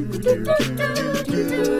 Hello,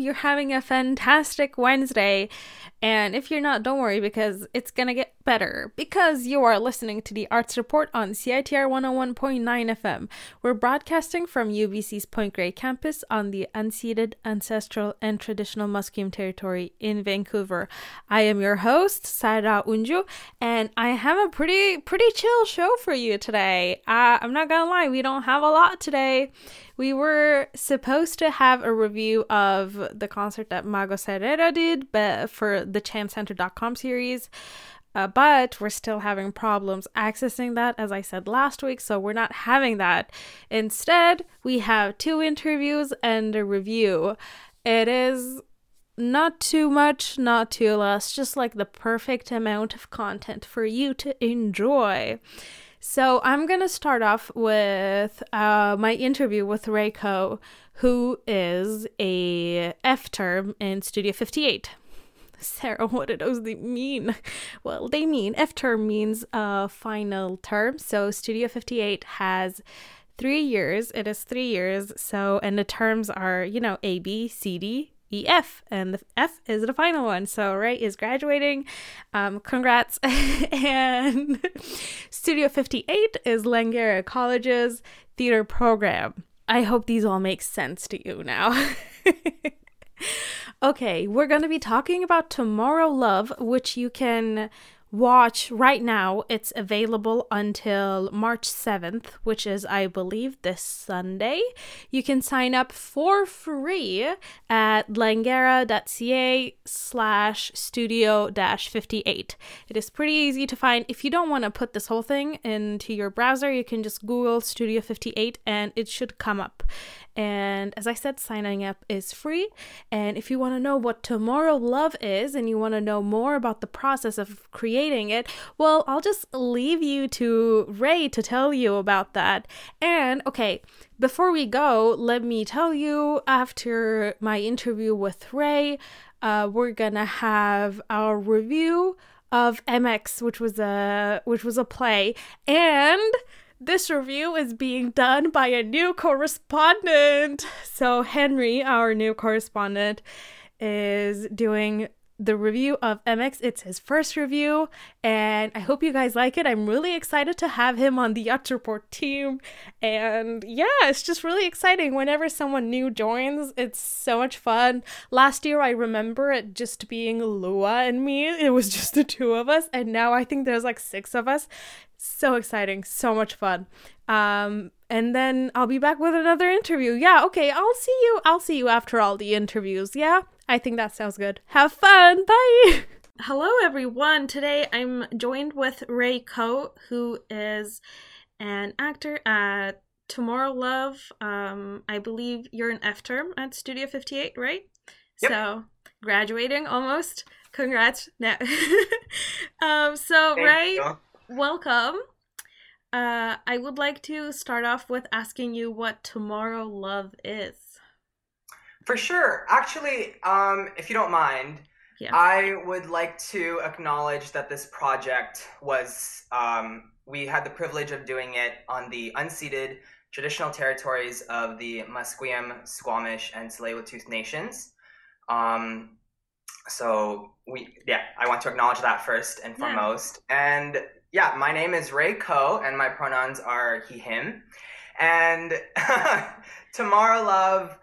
you're having a fantastic Wednesday. And if you're not, don't worry because it's gonna get better. Because you are listening to the Arts Report on CITR 101.9 FM. We're broadcasting from UBC's Point Grey campus on the unceded, ancestral, and traditional Musqueam territory in Vancouver. I am your host, Serra Unju, and I have a pretty, pretty chill show for you today. Uh, I'm not gonna lie, we don't have a lot today. We were supposed to have a review of the concert that Mago Serrera did but for the chamcenter.com series. Uh, but we're still having problems accessing that, as I said last week, so we're not having that. Instead, we have two interviews and a review. It is not too much, not too less, just like the perfect amount of content for you to enjoy. So I'm gonna start off with uh, my interview with Ray Koh, who is a F term in Studio 58. Serra, what do those mean? Well, they mean F term means a final term. So Studio 58 has three years. It is three years. So, and the terms are, you know, A, B, C, D, E, F, and the F is the final one. So, Ray is graduating. Um, congrats. and Studio 58 is Langara College's theater program. I hope these all make sense to you now. okay, we're going to be talking about Tomorrow Love, which you can watch right now. It's available until March 7th, which is, I believe, this Sunday. You can sign up for free at langara.ca slash studio dash 58. It is pretty easy to find. If you don't want to put this whole thing into your browser, you can just Google Studio 58 and it should come up. And as I said, signing up is free. And if you want to know what Tomorrow Love is and you want to know more about the process of creating it, well, I'll just leave you to Ray to tell you about that. And okay, before we go, let me tell you after my interview with Ray, uh, we're gonna have our review of MX, which was a which was a play, and this review is being done by a new correspondent. So, Henri, our new correspondent, is doing the review of MX. It's his first review, and I hope you guys like it. I'm really excited to have him on the Arts Report team. And yeah, it's just really exciting whenever someone new joins. It's so much fun. Last year, I remember it just being Lua and me, it was just the two of us, and now I think there's like six of us so exciting so much fun um and then i'll be back with another interview. Yeah okay i'll see you i'll see you after all the interviews. Yeah i think that sounds good. Have fun bye. Hello everyone. Today i'm joined with Ray Koh who is an actor at tomorrow love. Um i believe you're an f term at studio 58 right? Yep. so graduating almost. Congrats. Now um so Thank ray you. welcome. Uh, I would like to start off with asking you what Tomorrow Love is. For sure. Actually, um, if you don't mind, Yeah. I would like to acknowledge that this project was, um, we had the privilege of doing it on the unceded traditional territories of the Musqueam, Squamish, and Tsleil-Waututh nations. Um, so we, yeah, I want to acknowledge that first and Yeah. foremost. And yeah, my name is Ray Koh, and my pronouns are he, him. And tomorrow, love,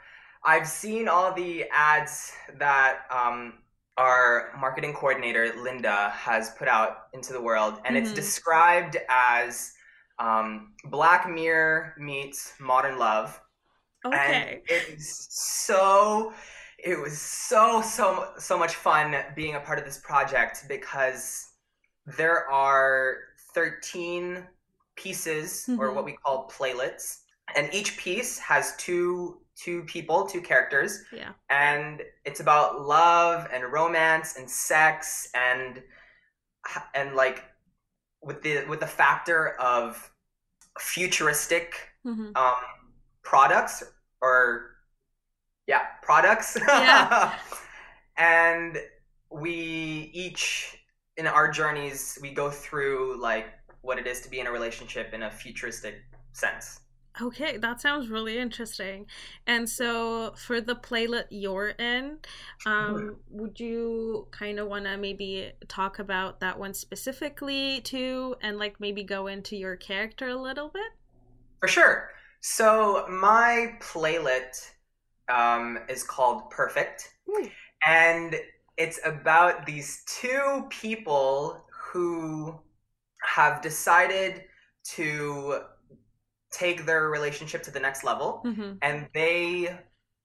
I've seen all the ads that um, our marketing coordinator Linda has put out into the world, and it's Mhm. described as um, Black Mirror meets Modern Love. Okay. And it was so it was so so so much fun being a part of this project because there are 13 pieces mm-hmm. or what we call playlets and each piece has two two people two characters yeah and it's about love and romance and sex and and like with the with the factor of futuristic mm-hmm. um products or yeah products yeah. and we each in our journeys we go through like what it is to be in a relationship in a futuristic sense Okay, that sounds really interesting. And so, for the playlet you're in, um, would you kind of want to maybe talk about that one specifically too, and like maybe go into your character a little bit? For sure. So, my playlet um, is called Perfect. Mm. And it's about these two people who have decided to take their relationship to the next level mm-hmm. and they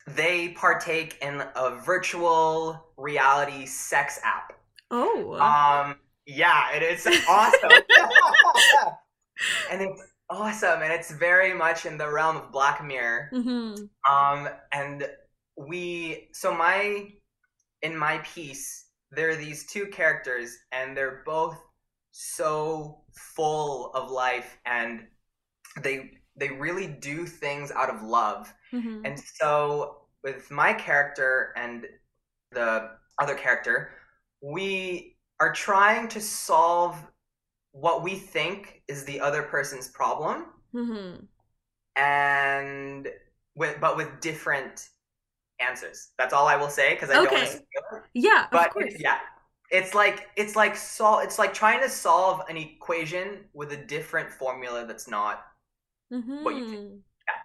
they partake in a virtual reality sex app. Oh. Um yeah, it is awesome. and it's awesome and it's very much in the realm of black mirror mm-hmm. um and we so my in my piece there are these two characters and they're both so full of life and they they really do things out of love mm-hmm. and so with my character and the other character we are trying to solve what we think is the other person's problem mm-hmm. and with but with different answers that's all i will say because i okay. don't want to spoil it yeah but of course. yeah it's like it's like sol- it's like trying to solve an equation with a different formula that's not mm-hmm. what you think mm-hmm. yeah.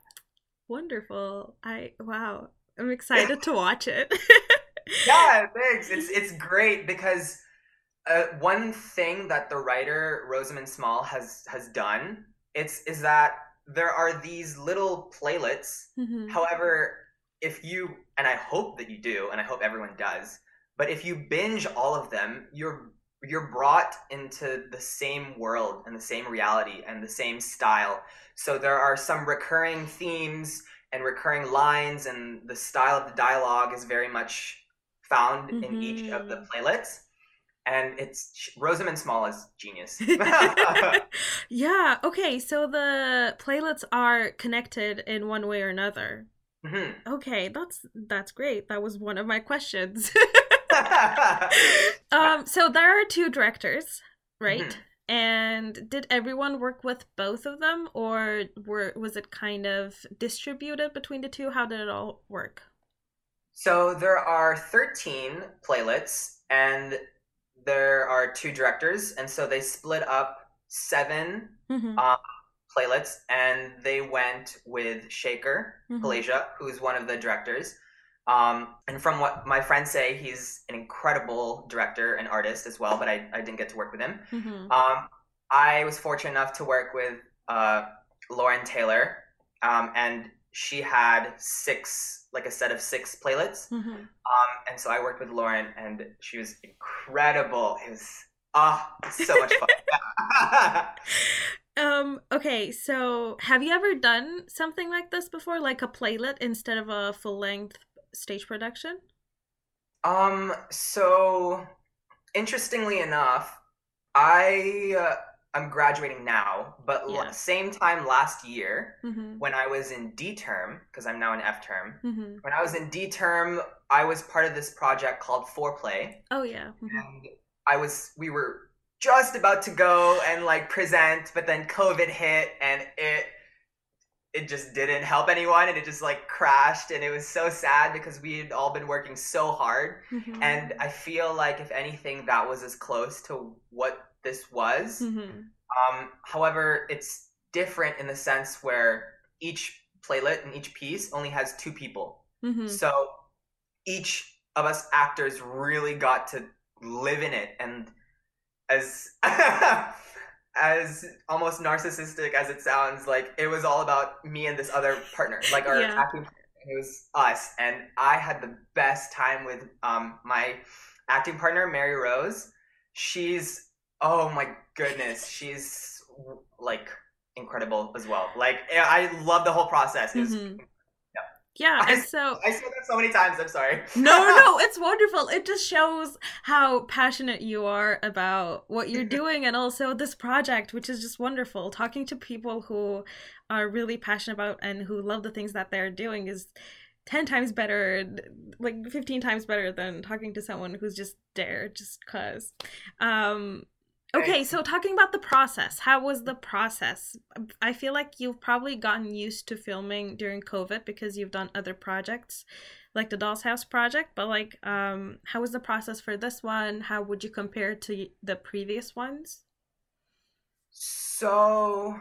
wonderful i wow i'm excited to watch it yeah thanks it's it's great because uh, one thing that the writer Rosamund Small has has done it's is that there are these little playlets. Mm-hmm. However, if you and I hope that you do, and I hope everyone does, but if you binge all of them, you're you're brought into the same world and the same reality and the same style. So there are some recurring themes and recurring lines, and the style of the dialogue is very much found mm-hmm. in each of the mm-hmm. playlets and it's Rosamund Small is genius. yeah. Okay. So the playlets are connected in one way or another. Mm-hmm. Okay, that's that's great. That was one of my questions. um, so there are two directors, right? Mm-hmm. And did everyone work with both of them, or were was it kind of distributed between the two? How did it all work? So there are thirteen playlets, and there are two directors, and so they split up 7 mm-hmm. um, playlets, and they went with Shaker mm who's one of the directors. Um, and from what my friends say, he's an incredible director and artist as well, but I, I didn't get to work with him. Mm-hmm. Um, I was fortunate enough to work with uh, Lauren Taylor, um, and she had six like a set of six playlets mm-hmm. um, and so i worked with lauren and she was incredible it was ah oh, so much fun um okay so have you ever done something like this before like a playlet instead of a full-length stage production um so interestingly enough i uh, I'm graduating now, but yeah. same time last year mm-hmm. when I was in D term, because I'm now in F term. Mm-hmm. When I was in D term, I was part of this project called Foreplay. Oh yeah. Mm-hmm. And I was we were just about to go and like present, but then COVID hit and it it just didn't help anyone and it just like crashed and it was so sad because we had all been working so hard mm-hmm. and i feel like if anything that was as close to what this was. Mm-hmm. Um, however, it's different in the sense where each playlet and each piece only has two people. Mm-hmm. So each of us actors really got to live in it and as as almost narcissistic as it sounds like it was all about me and this other partner like our yeah. acting and it was us, and I had the best time with um my acting partner Mary Rose. She's oh my goodness, she's like incredible as well. Like I love the whole process. It was Mhm. Yeah, I- and so I said that so many times. I'm sorry. no, no, it's wonderful. It just shows how passionate you are about what you're doing and also this project, which is just wonderful. Talking to people who are really passionate about and who love the things that they're doing is 10 times better, like 15 times better than talking to someone who's just there just cuz. Um Okay, so talking about the process, how was the process? I feel like you've probably gotten used to filming during COVID because you've done other projects, like the Doll's House project. But like, um, how was the process for this one? How would you compare to the previous ones? So,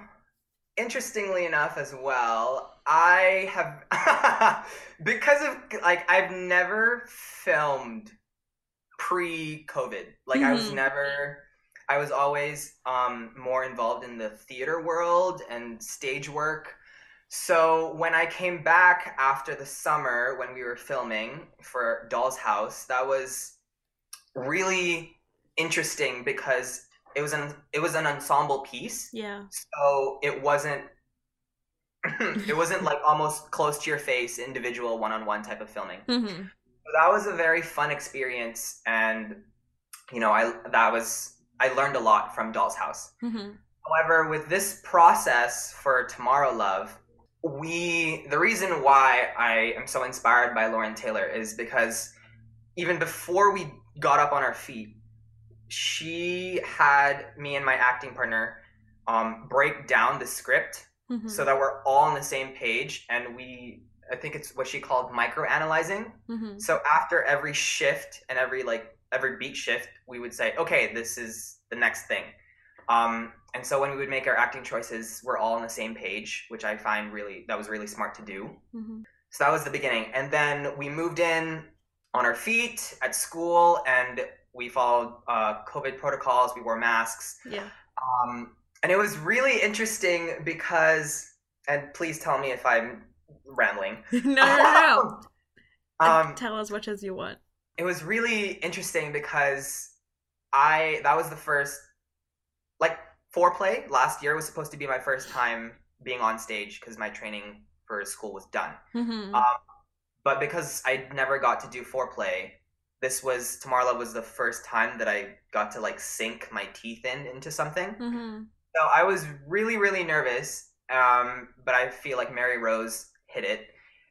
interestingly enough, as well, I have because of like I've never filmed pre-COVID. Like I was Mhm. never. I was always um, more involved in the theater world and stage work. So when I came back after the summer when we were filming for Doll's House, that was really interesting because it was an it was an ensemble piece Yeah. so it wasn't it wasn't like almost close to your face individual one-on-one type of filming hmm so that was a very fun experience and you know i that was i learned a lot from doll's house. Hmm however with this process for tomorrow love we the reason why i am so inspired by lauren taylor is because even before we got up on our feet she had me and my acting partner um, break down the script hmm so that we're all on the same page and we i think it's what she called micro analyzing hmm so after every shift and every like every beat shift we would say okay this is the next thing um, and so when we would make our acting choices we're all on the same page which i find really that was really smart to do hmm so that was the beginning and then we moved in on our feet at school and we followed uh, covid protocols we wore masks Yeah. um, and it was really interesting because and please tell me if i'm rambling no, no, no. no. um, Tell as much as you want. It was really interesting because I that was the first like foreplay last year was supposed to be my first time being on stage because my training for school was done. hmm Um, but because I never got to do foreplay, this was Tomorrow Love was the first time that I got to like sink my teeth in into something. hmm So I was really, really nervous. Um, but I feel like Mary Rose hit it.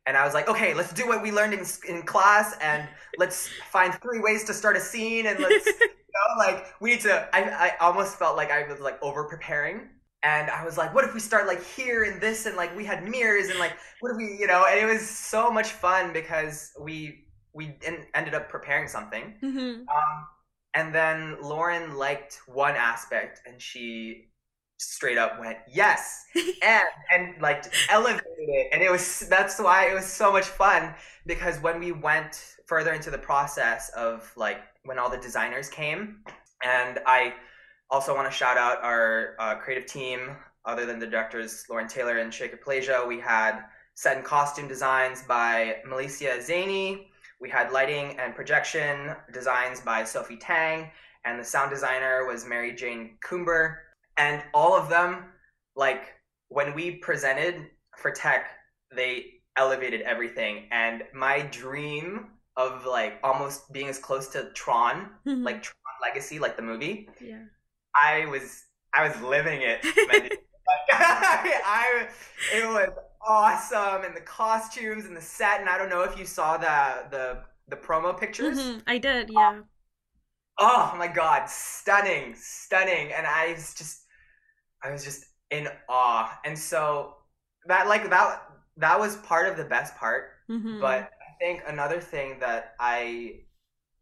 And I was like, okay, let's do what we learned in, in class and let's find three ways to start a scene. And let's, you know, like, we need to. I, I almost felt like I was like over preparing. And I was like, what if we start like here and this? And like, we had mirrors and like, what if we, you know, and it was so much fun because we, we en- ended up preparing something. hmm Um, and then Lauren liked one aspect, and she straight up went yes, and and like elevated it, and it was that's why it was so much fun because when we went further into the process of like when all the designers came, and I also want to shout out our uh, creative team. Other than the directors Lauren Taylor and Shaker Paleja, we had set and costume designs by Melissa Zaney. We had lighting and projection designs by Sophie Tang, and the sound designer was Mary Jane Coomber. And all of them, like when we presented for tech, they elevated everything. And my dream of like almost being as close to Tron, Mm-hmm. like Tron Legacy, like the movie, yeah. I was I was living it. Like, I it was awesome, and the costumes and the set. And I don't know if you saw the the the promo pictures. Mhm, I did, yeah. Oh my god, stunning, stunning. And I was just I was just in awe. And so that like that that was part of the best part. Mhm. But I think another thing that I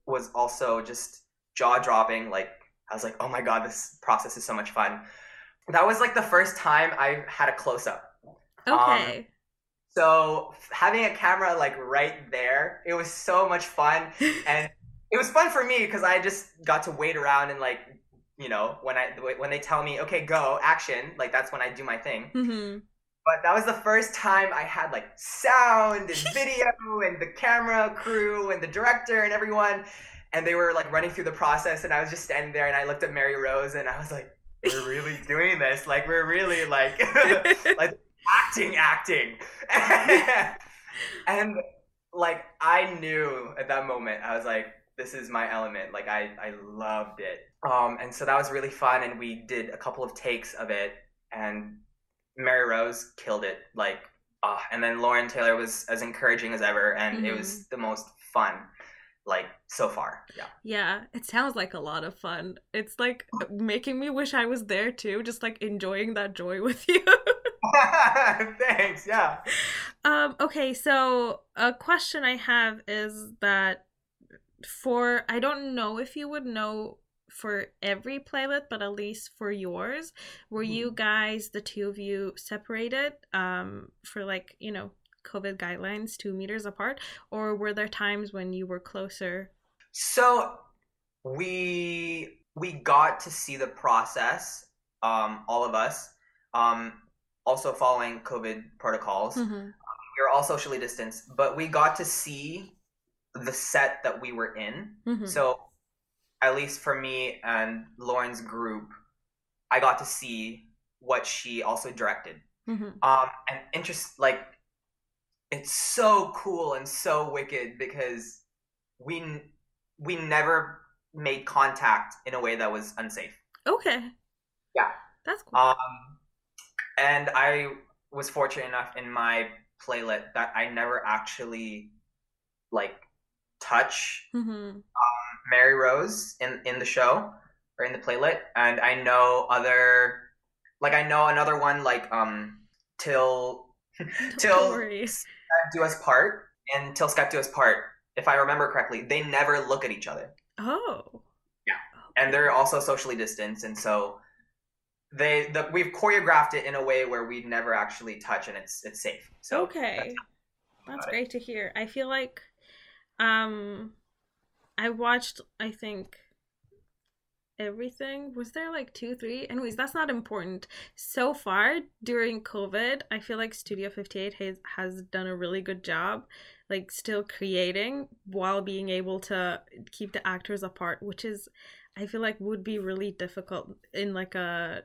was also just jaw dropping, like I was like, oh my god, this process is so much fun. That was like the first time I had a close up. okay. So having a camera like right there, it was so much fun, and it was fun for me because I just got to wait around and like, you know, when I when they tell me, okay, go action, like that's when I do my thing. hmm but that was the first time I had like sound and video and the camera crew and the director and everyone. And they were like running through the process, and I was just standing there, and I looked at Mary Rose, and I was like, "We're really doing this! Like, we're really like, like acting, acting." and like, I knew at that moment, I was like, "This is my element." Like, I I loved it. Um, and so that was really fun, and we did a couple of takes of it, and Mary Rose killed it. Like, uh, and then Lauren Taylor was as encouraging as ever, and mm-hmm. it was mm-hmm. the most fun, like so far. Yeah. Yeah, it sounds like a lot of fun. It's like making me wish I was there too, just like enjoying that joy with you. Thanks. Yeah. Um. Okay. So a question I have is that for I don't know if you would know for every playlet, but at least for yours, were you mm-hmm. guys, the two of you, separated um, for like, you know, COVID guidelines, two meters apart? Or were there times when you were closer? So we we got to see the process, um, all of us, um, also following COVID protocols. Mm-hmm. We were all socially distanced, but we got to see the set that we were in. Mm-hmm. So at least for me and Lauren's group, I got to see what she also directed. Mm-hmm. Um, and interest like it's so cool and so wicked because we we never made contact in a way that was unsafe. Okay. Yeah. That's cool. Um, and I was fortunate enough in my playlet that I never actually like touch mm-hmm. um, Mary Rose in in the show or in the playlet, and I know other like I know another one like um till till do us part and till Scott do us part. If I remember correctly, they never look at each other. Oh. Yeah, and they're also socially distanced, and so they the, we've choreographed it in a way where we never actually touch, and it's it's safe. So okay, that's, that's great it. to hear. I feel like um I watched I think everything. Was there like two, three? Anyways, that's not important. So far during COVID, I feel like Studio 58 has has done a really good job like still creating while being able to keep the actors apart, which is I feel like would be really difficult in like a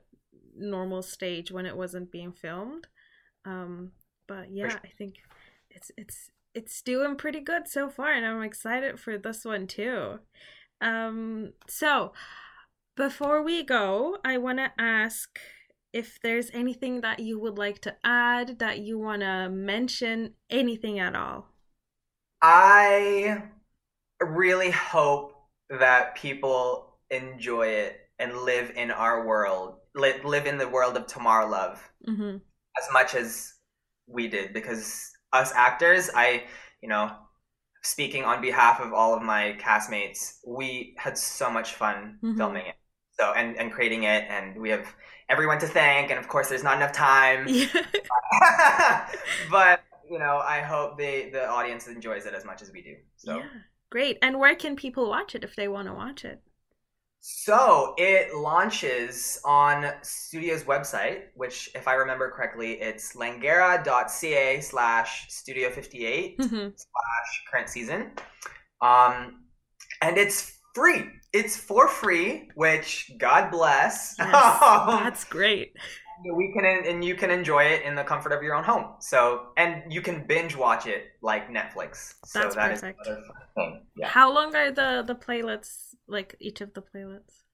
normal stage when it wasn't being filmed. Um but yeah, I think it's it's it's doing pretty good so far and i'm excited for this one too um so before we go i want to ask if there's anything that you would like to add that you want to mention anything at all i really hope that people enjoy it and live in our world live, live in the world of tomorrow love mm-hmm. as much as we did because us actors, I, you know, speaking on behalf of all of my castmates, we had so much fun mm-hmm. filming it. So and and creating it, and we have everyone to thank, and of course, there's not enough time. Yeah. but you know, I hope the the audience enjoys it as much as we do. So yeah. great. And where can people watch it if they want to watch it? So it launches on Studio's website, which, if I remember correctly, it's langara.ca slash studio 58 mm-hmm. slash current season. Um, and it's free. It's for free, which God bless. Yes, that's great. We can and you can enjoy it in the comfort of your own home. So and you can binge watch it like Netflix. So that's that perfect. Yeah. How long are the the playlets like each of the playlets?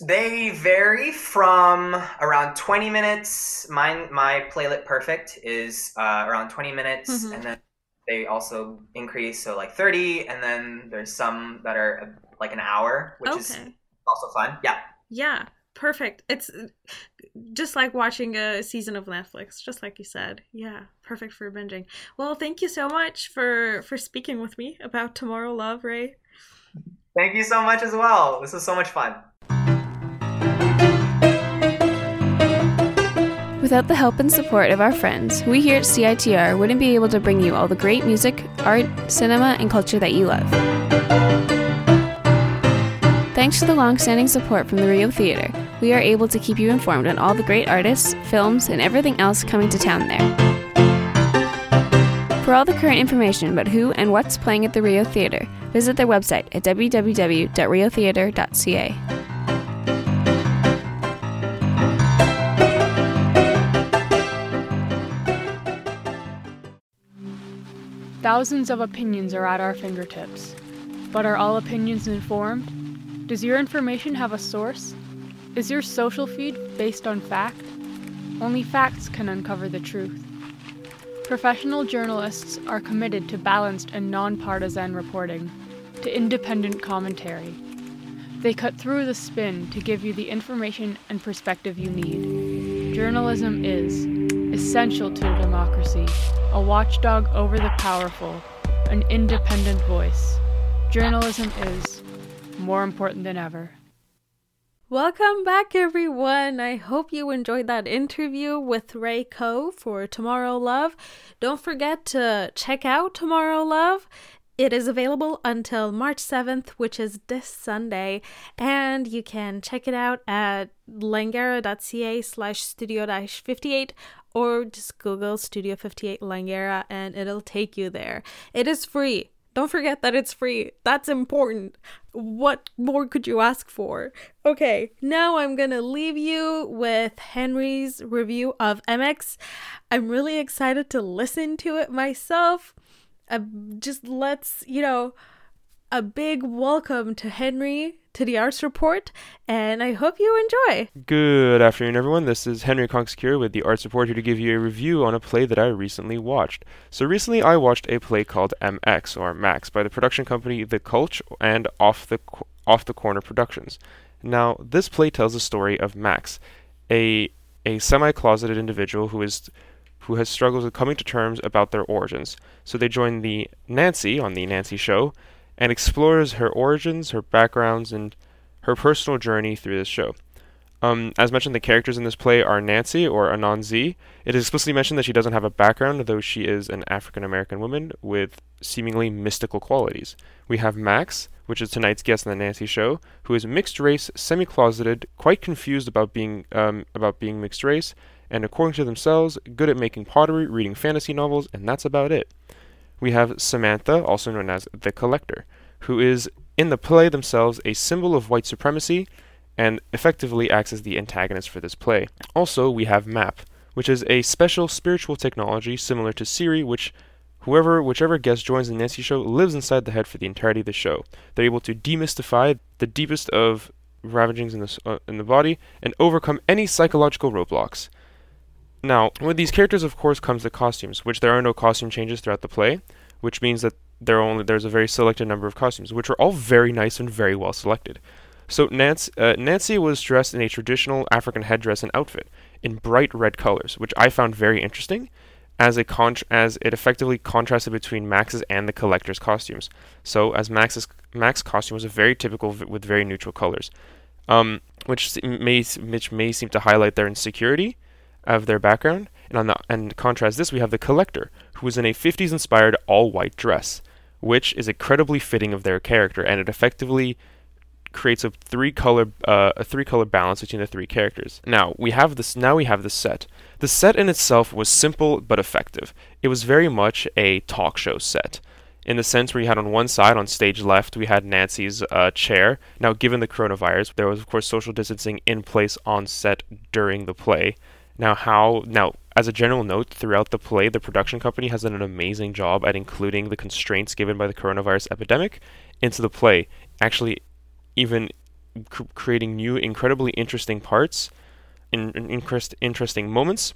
They vary from around 20 minutes. Mine, my playlet perfect is uh, around 20 minutes, mm-hmm. and then they also increase, so like 30, and then there's some that are uh, like an hour, which okay. is also fun. Yeah. Yeah, perfect. It's just like watching a season of Netflix, just like you said. Yeah, perfect for binging. Well, thank you so much for for speaking with me about Tomorrow Love, Ray. Thank you so much as well. This was so much fun. Without the help and support of our friends, we here at CITR wouldn't be able to bring you all the great music, art, cinema, and culture that you love. Thanks to the long standing support from the Rio Theatre, we are able to keep you informed on all the great artists, films, and everything else coming to town there. For all the current information about who and what's playing at the Rio Theatre, visit their website at www.riotheatre.ca. Thousands of opinions are at our fingertips. But are all opinions informed? Does your information have a source? Is your social feed based on fact? Only facts can uncover the truth. Professional journalists are committed to balanced and nonpartisan reporting, to independent commentary. They cut through the spin to give you the information and perspective you need. Journalism is essential to democracy, a watchdog over the powerful, an independent voice. Journalism is more important than ever. Welcome back, everyone. I hope you enjoyed that interview with Ray Koh for Tomorrow Love. Don't forget to check out Tomorrow Love. It is available until March 7th, which is this Sunday, and you can check it out at langara.ca slash studio 58 or just Google Studio 58 Langara and it'll take you there. It is free. Don't forget that it's free. That's important. What more could you ask for? Okay, now I'm gonna leave you with Henri's review of MX. I'm really excited to listen to it myself. Uh, just let's, you know, a big welcome to Henri to the Arts Report, and I hope you enjoy. Good afternoon, everyone. This is Henri Conkskir with the Arts Report here to give you a review on a play that I recently watched. So, recently I watched a play called MX, or Max, by the production company The Cultch and Off the, Off the Corner Productions. Now, this play tells the story of Max, a, a semi closeted individual who is who has struggled with coming to terms about their origins. So they join the Nancy on the Nancy show and explores her origins, her backgrounds, and her personal journey through this show. Um, as mentioned, the characters in this play are Nancy, or Anansi. It is explicitly mentioned that she doesn't have a background, though she is an African American woman with seemingly mystical qualities. We have Max, which is tonight's guest on the Nancy show, who is mixed race, semi-closeted, quite confused about being um, about being mixed race, and according to themselves, good at making pottery, reading fantasy novels, and that's about it we have Samantha, also known as the Collector, who is in the play themselves a symbol of white supremacy and effectively acts as the antagonist for this play. Also, we have MAP, which is a special spiritual technology similar to Siri, which whoever, whichever guest joins the Nancy show lives inside the head for the entirety of the show. They're able to demystify the deepest of ravagings in the, uh, in the body and overcome any psychological roadblocks. Now, with these characters, of course, comes the costumes, which there are no costume changes throughout the play, which means that there only there's a very selected number of costumes, which are all very nice and very well selected. So Nancy, uh, Nancy was dressed in a traditional African headdress and outfit in bright red colors, which I found very interesting, as a con- as it effectively contrasted between Max's and the collector's costumes. So as Max's Max's costume was a very typical v- with very neutral colors, um, which may which may seem to highlight their insecurity of their background. And on the and contrast this, we have the collector, who is in a 50s inspired all white dress, which is incredibly fitting of their character, and it effectively creates a three color uh, a three color balance between the three characters. Now we have this. Now we have the set. The set in itself was simple but effective. It was very much a talk show set in the sense where you had on one side, on stage left, we had Nancy's uh, chair. Now, given the coronavirus, there was, of course, social distancing in place on set during the play. Now, how now as a general note, throughout the play, the production company has done an amazing job at including the constraints given by the coronavirus epidemic into the play, actually, even cr- creating new, incredibly interesting parts, in, in interest, interesting moments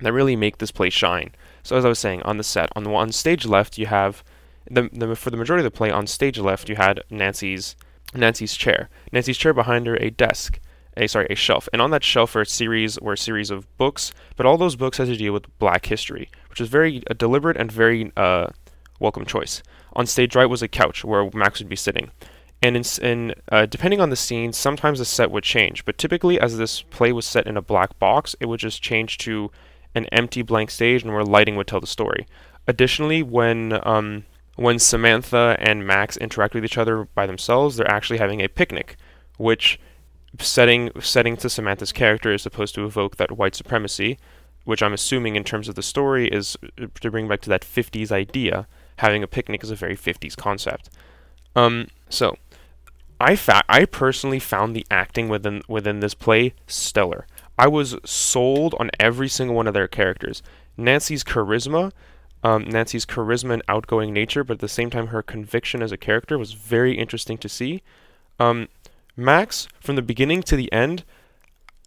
that really make this play shine. So, as I was saying, on the set, on the on stage left, you have the, the for the majority of the play on stage left, you had Nancy's Nancy's chair. Nancy's chair behind her, a desk a sorry a shelf, and on that shelf are a series or a series of books. But all those books had to deal with Black history, which is very a deliberate and very uh, welcome choice. On stage right was a couch where Max would be sitting, and in, in uh, depending on the scene, sometimes the set would change. But typically, as this play was set in a black box, it would just change to an empty blank stage, and where lighting would tell the story. Additionally, when um, when Samantha and Max interact with each other by themselves, they're actually having a picnic, which setting setting to Samantha's character is supposed to evoke that white supremacy, which I'm assuming in terms of the story is uh, to bring back to that 50s idea. Having a picnic is a very 50s concept. Um, so I fa- I personally found the acting within within this play stellar. I was sold on every single one of their characters. Nancy's charisma, um, Nancy's charisma and outgoing nature, but at the same time her conviction as a character was very interesting to see. Um, Max, from the beginning to the end,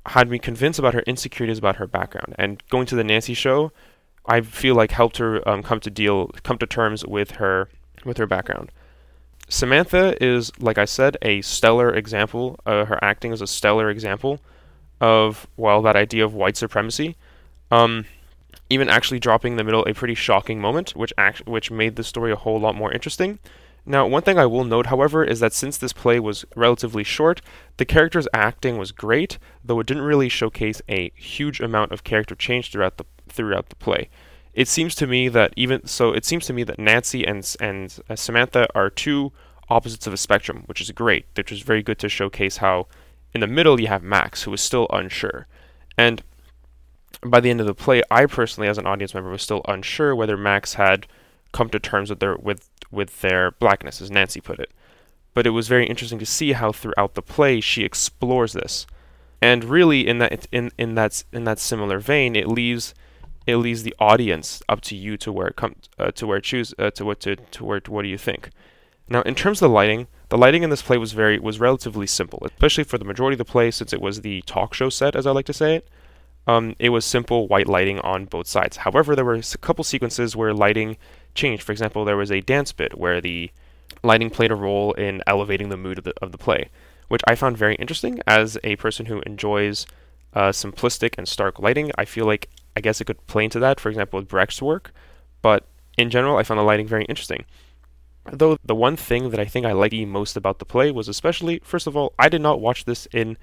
had me convinced about her insecurities about her background, and going to the Nancy show, I feel like helped her um, come to deal come to terms with her with her background. Samantha is, like I said, a stellar example. Uh, her acting is a stellar example of well that idea of white supremacy. Um, even actually dropping in the middle a pretty shocking moment, which act- which made the story a whole lot more interesting. Now, one thing I will note, however, is that since this play was relatively short, the character's acting was great, though it didn't really showcase a huge amount of character change throughout the throughout the play. It seems to me that even so, it seems to me that Nancy and and uh, Samantha are two opposites of a spectrum, which is great. Which is very good to showcase how in the middle you have Max, who is still unsure, and by the end of the play, I personally, as an audience member, was still unsure whether Max had come to terms with their with with their blackness, as Nancy put it. But it was very interesting to see how throughout the play she explores this, and really in that in in that in that similar vein, it leaves it leaves the audience up to you to where it comes uh, to where choose uh, to what to to where what do you think. Now, in terms of the lighting, the lighting in this play was very was relatively simple, especially for the majority of the play, since it was the talk show set, as I like to say it. Um, it was simple white lighting on both sides. However, there were a couple sequences where lighting changed. For example, there was a dance bit where the lighting played a role in elevating the mood of the, of the play, which I found very interesting as a person who enjoys uh, simplistic and stark lighting. I feel like I guess it could play into that, for example, with Brecht's work, but in general, I found the lighting very interesting. Though the one thing that I think I liked most about the play was especially, first of all, I did not watch this in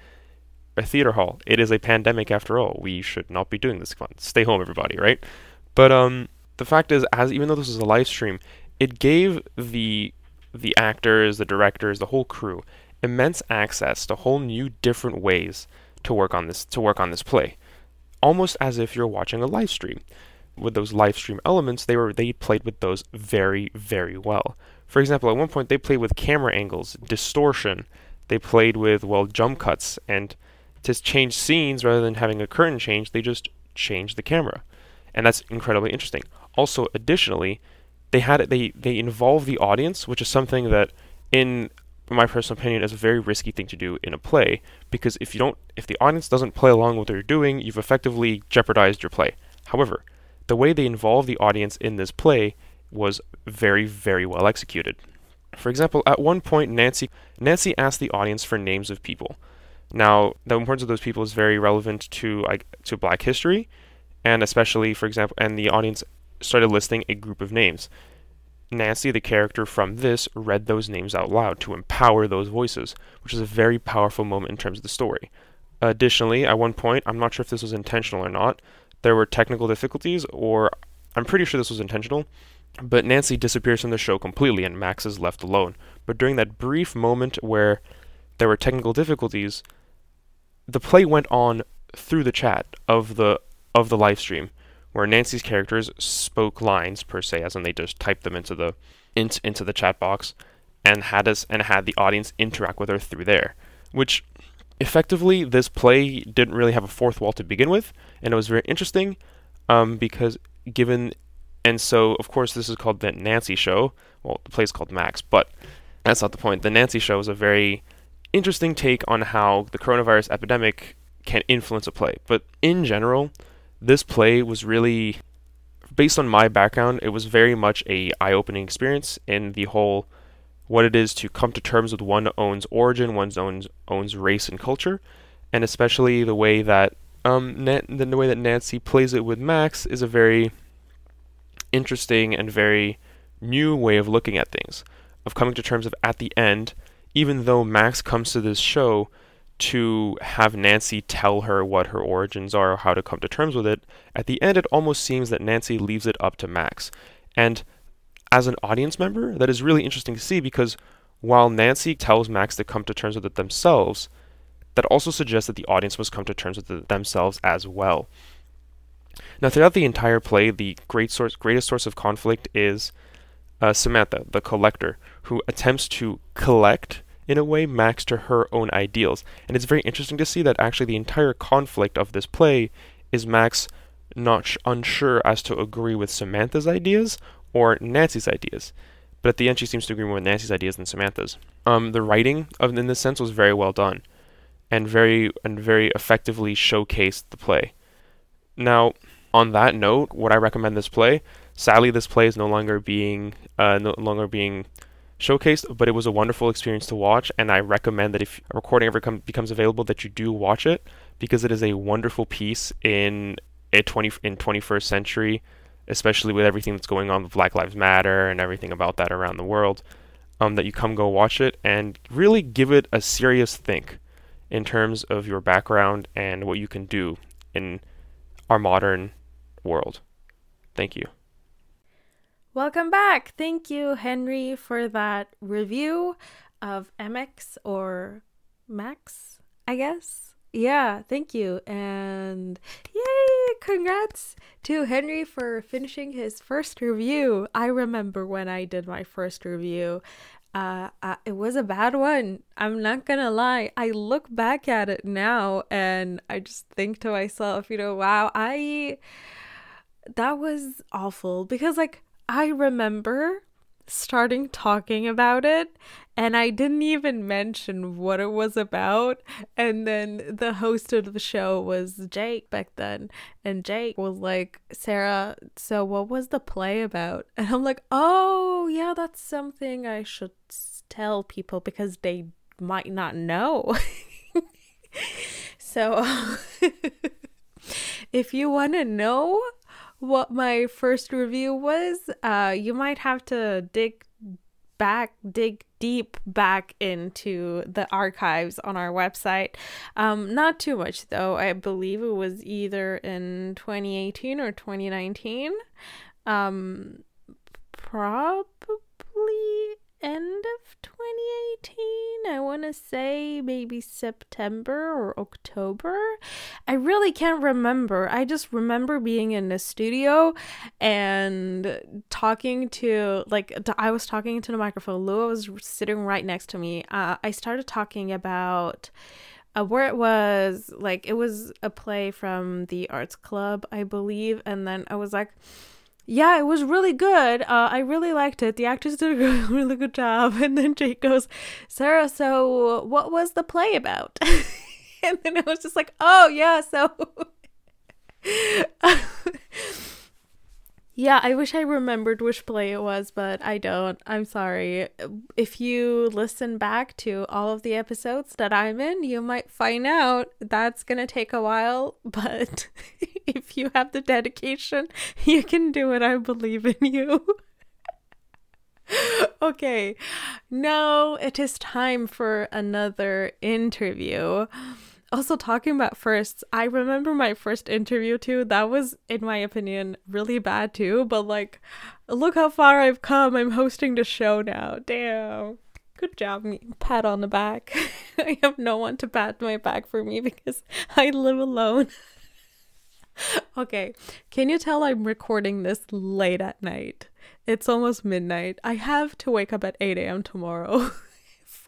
a theater hall. It is a pandemic after all. We should not be doing this. Come on, stay home, everybody, right? But um, the fact is, as even though this was a live stream, it gave the the actors, the directors, the whole crew immense access to whole new different ways to work on this to work on this play, almost as if you're watching a live stream. With those live stream elements, they were they played with those very very well. For example, at one point they played with camera angles, distortion. They played with well jump cuts and to change scenes rather than having a curtain change, they just changed the camera. And that's incredibly interesting. Also, additionally, they had they they involve the audience, which is something that in my personal opinion is a very risky thing to do in a play because if you don't if the audience doesn't play along with what you're doing, you've effectively jeopardized your play. However, the way they involve the audience in this play was very very well executed. For example, at one point Nancy Nancy asked the audience for names of people. Now, the importance of those people is very relevant to like to Black history, and especially, for example, and the audience started listing a group of names. Nancy, the character from this, read those names out loud to empower those voices, which is a very powerful moment in terms of the story. Additionally, at one point, I'm not sure if this was intentional or not, there were technical difficulties, or I'm pretty sure this was intentional, but Nancy disappears from the show completely and Max is left alone. But during that brief moment where there were technical difficulties, the play went on through the chat of the of the live stream, where Nancy's characters spoke lines per se, as in they just typed them into the into, into the chat box, and had us and had the audience interact with her through there, which effectively this play didn't really have a fourth wall to begin with, and it was very interesting um, because given and so of course this is called the Nancy show. Well, the play's called Max, but that's not the point. The Nancy show is a very interesting take on how the coronavirus epidemic can influence a play. But in general, this play was really based on my background, it was very much a eye-opening experience in the whole what it is to come to terms with one's own origin, one's own owns race and culture, and especially the way that um the way that Nancy plays it with Max is a very interesting and very new way of looking at things, of coming to terms of at the end even though Max comes to this show to have Nancy tell her what her origins are or how to come to terms with it, at the end it almost seems that Nancy leaves it up to Max. And as an audience member, that is really interesting to see because while Nancy tells Max to come to terms with it themselves, that also suggests that the audience must come to terms with the, themselves as well. Now, throughout the entire play, the great source, greatest source of conflict is uh, Samantha, the collector, who attempts to collect, in a way, Max to her own ideals. And it's very interesting to see that actually the entire conflict of this play is Max not sh- unsure as to agree with Samantha's ideas or Nancy's ideas. But at the end, she seems to agree more with Nancy's ideas than Samantha's. Um, the writing of in this sense was very well done, and very and very effectively showcased the play. Now, on that note, would I recommend this play? Sadly, this play is no longer being uh, no longer being showcased, but it was a wonderful experience to watch, and I recommend that if a recording ever come, becomes available, that you do watch it because it is a wonderful piece in a 20 in 21st century, especially with everything that's going on with Black Lives Matter and everything about that around the world. Um, that you come go watch it and really give it a serious think in terms of your background and what you can do in our modern world. Thank you. Welcome back. Thank you, Henri, for that review of MX or Max, I guess. Yeah, thank you. And yay, congrats to Henri for finishing his first review. I remember when I did my first review. Uh, uh, it was a bad one. I'm not gonna lie. I look back at it now and I just think to myself, you know, wow, I that was awful because like I remember starting talking about it and I didn't even mention what it was about. And then the host of the show was Jake back then. And Jake was like, Serra, so what was the play about? And I'm like, oh, yeah, that's something I should tell people because they might not know. so if you want to know what my first review was, uh, you might have to dig back, dig deep back into the archives on our website. Um, not too much though. I believe it was either in 2018 or 2019. Um, probably end of 2018. I want to say maybe September or October. I really can't remember. I just remember being in the studio and talking to, like, I was talking to the microphone. Lua was sitting right next to me. Uh, I started talking about. Uh, where it was like it was a play from the arts club i believe and then i was like yeah, it was really good. Uh, I really liked it. The actors did a really good job. And then Jake goes, Serra, so what was the play about? and then I was just like, oh, yeah, so. Yeah, I wish I remembered which play it was, but I don't. I'm sorry. If you listen back to all of the episodes that I'm in, you might find out that's going to take a while, but if you have the dedication, you can do it. I believe in you. okay, now it is time for another interview. Also talking about firsts i remember my first interview too. That was in my opinion really bad too. But like look how far i've come. I'm hosting the show now. Damn. Good job me pat on the back. I have no one to pat my back for me because i live alone okay can you tell i'm recording this late at night it's almost midnight i have to wake up at 8 a.m tomorrow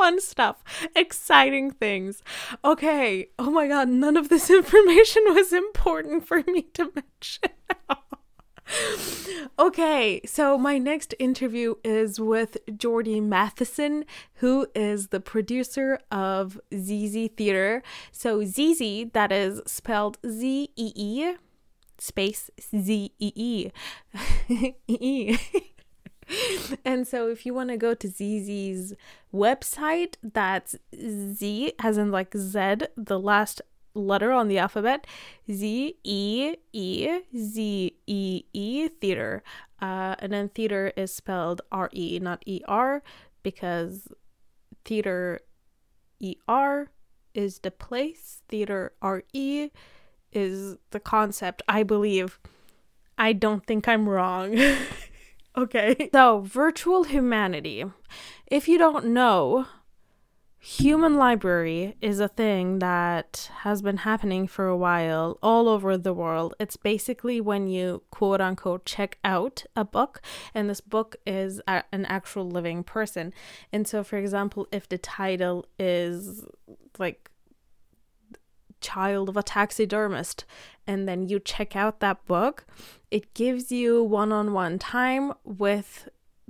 fun stuff, exciting things. Okay, oh my god, none of this information was important for me to mention. Okay, so my next interview is with Jordy Matheson, who is the producer of Zee Zee Theatre. So Zee Zee, that is spelled Z E E space Z E E. and so if you want to go to Zee Zee's website, that's Z as in like Z, the last letter on the alphabet, Z E E Z E E theater. Uh, and then theater is spelled R E, not E R, because theater E R is the place, theater R E is the concept, I believe. I don't think I'm wrong. Okay. So, virtual humanity. If you don't know Human library is a thing that has been happening for a while all over the world. It's basically when you quote unquote check out a book, and this book is a- an actual living person. And so, for example, if the title is like Child of a Taxidermist, and then you check out that book, it gives you one on one time with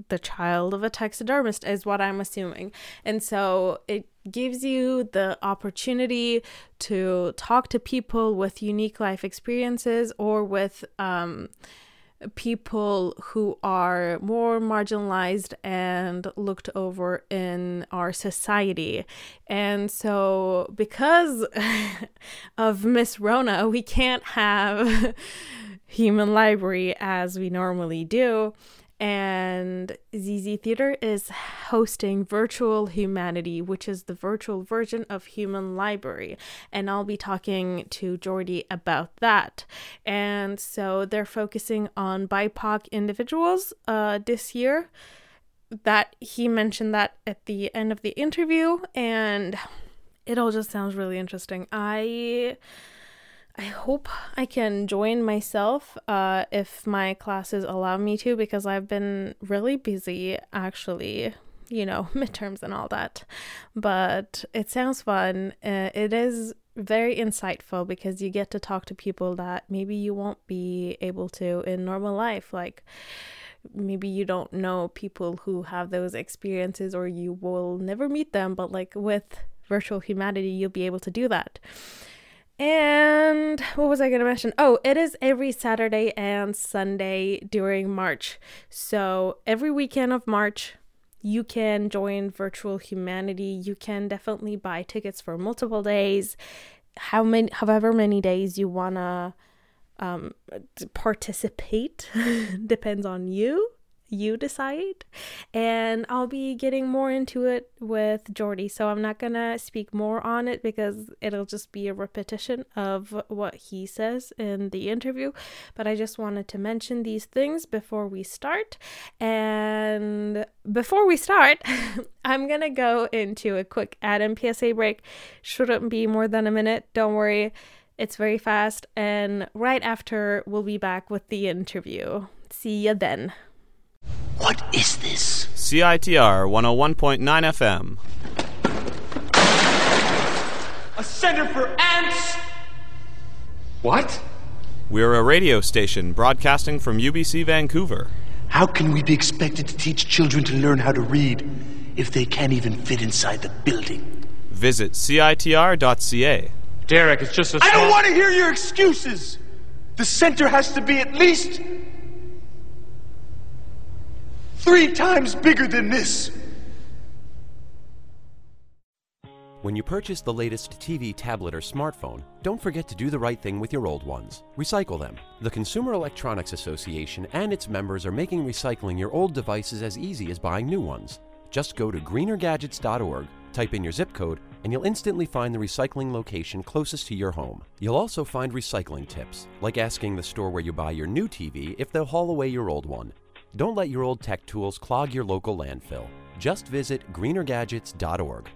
the child of a taxidermist is what I'm assuming. And so it gives you the opportunity to talk to people with unique life experiences or with um, people who are more marginalized and looked over in our society. And so, because of Miss Rona, we can't have Human Library as we normally do and Zee Zee Theatre is hosting Virtual Humanity, which is the virtual version of Human Library. And I'll be talking to Jordy about that. And so they're focusing on BIPOC individuals uh, this year. That he mentioned that at the end of the interview, and it all just sounds really interesting. I I hope I can join myself uh, if my classes allow me to because I've been really busy actually, you know, midterms and all that. But it sounds fun. Uh, it is very insightful because you get to talk to people that maybe you won't be able to in normal life. Like, maybe you don't know people who have those experiences or you will never meet them, but like with virtual humanity, you'll be able to do that. And what was I going to mention? Oh, it is every Saturday and Sunday during March. So every weekend of March, you can join Virtual Humanity. You can definitely buy tickets for multiple days. How many, however many days you wanna um, participate depends on you you decide. And I'll be getting more into it with Jordy. So I'm not going to speak more on it because it'll just be a repetition of what he says in the interview. But I just wanted to mention these things before we start. And before we start, I'm going to go into a quick ad PSA break. Shouldn't be more than a minute. Don't worry. It's very fast. And right after, we'll be back with the interview. See ya then. What is this? CITR 101.9 FM. A center for ants? What? We're a radio station broadcasting from UBC Vancouver. How can we be expected to teach children to learn how to read if they can't even fit inside the building? Visit CITR.ca. Derek, it's just a. I don't want to hear your excuses! The center has to be at least three times bigger than this. When you purchase the latest TV, tablet, or smartphone, don't forget to do the right thing with your old ones. Recycle them. The Consumer Electronics Association and its members are making recycling your old devices as easy as buying new ones. Just go to greenergadgets.org, type in your zip code, and you'll instantly find the recycling location closest to your home. You'll also find recycling tips, like asking the store where you buy your new TV if they'll haul away your old one. Don't let your old tech tools clog your local landfill. Just visit greenergadgets.org.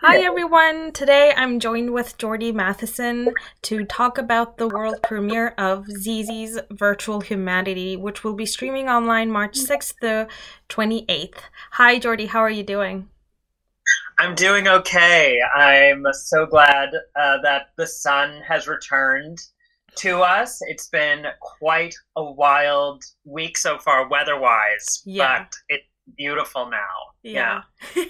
Hi everyone! Today I'm joined with Jordy Matheson to talk about the world premiere of Zee Zee's Virtual Humanity, which will be streaming online March 6th to 28th. Hi Jordy, how are you doing? I'm doing okay. I'm so glad uh, that the sun has returned to us. It's been quite a wild week so far, weather-wise, Yeah. but it's beautiful now. Yeah.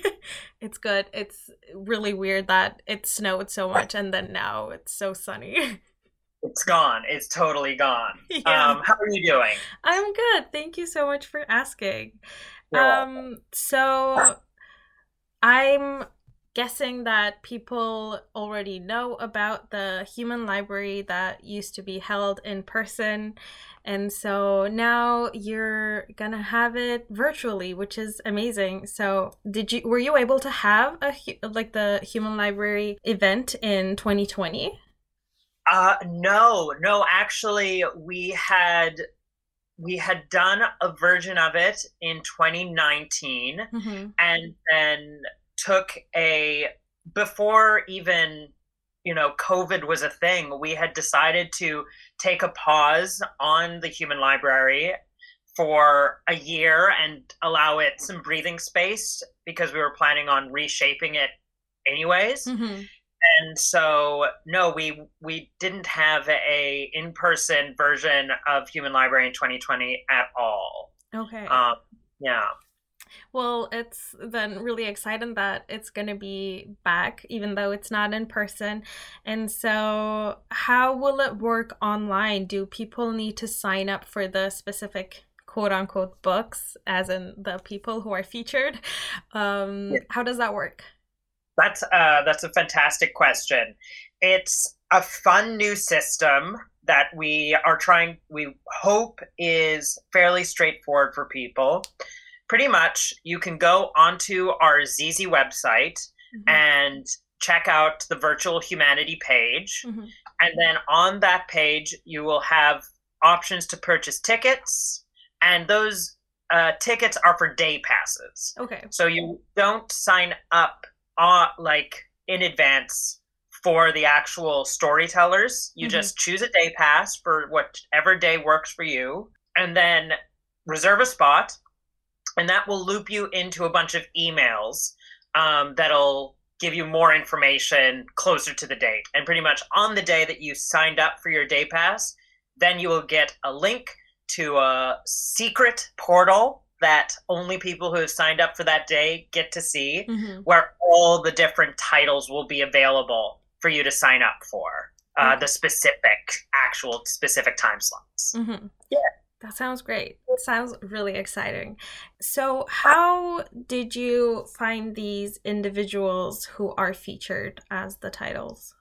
it's good. It's really weird that it snowed so much and then now it's so sunny. it's gone. It's totally gone. Yeah. Um, how are you doing? I'm good. Thank you so much for asking. You're Um, so I'm guessing that people already know about the human library that used to be held in person. And so now you're gonna have it virtually, which is amazing. So, did you were you able to have a like the human library event in 2020? Uh, no, no. Actually, we had we had done a version of it in 2019, Mm-hmm. and then took a before even you know covid was a thing we had decided to take a pause on the human library for a year and allow it some breathing space because we were planning on reshaping it anyways Mm-hmm. and so no we we didn't have a in-person version of human library in 2020 at all Okay. um yeah Well, it's then really exciting that it's going to be back, even though it's not in person. And so, how will it work online? Do people need to sign up for the specific quote unquote books, as in the people who are featured? Um, How does that work? That's uh, that's a fantastic question. It's a fun new system that we are trying. We hope is fairly straightforward for people. Pretty much, you can go onto our Zee Zee website and check out the virtual humanity page, Mhm. and then on that page you will have options to purchase tickets, and those uh, tickets are for day passes. Okay. So you don't sign up uh, like in advance for the actual storytellers. You Mhm. just choose a day pass for whatever day works for you, and then reserve a spot, and that will loop you into a bunch of emails um, that'll give you more information closer to the date. And pretty much on the day that you signed up for your day pass, then you will get a link to a secret portal that only people who have signed up for that day get to see, Mhm. where all the different titles will be available for you to sign up for. Uh, Okay. the specific, actual specific time slots. Mm-hmm. Yeah. That sounds great. It sounds really exciting. So, how did you find these individuals who are featured as the titles?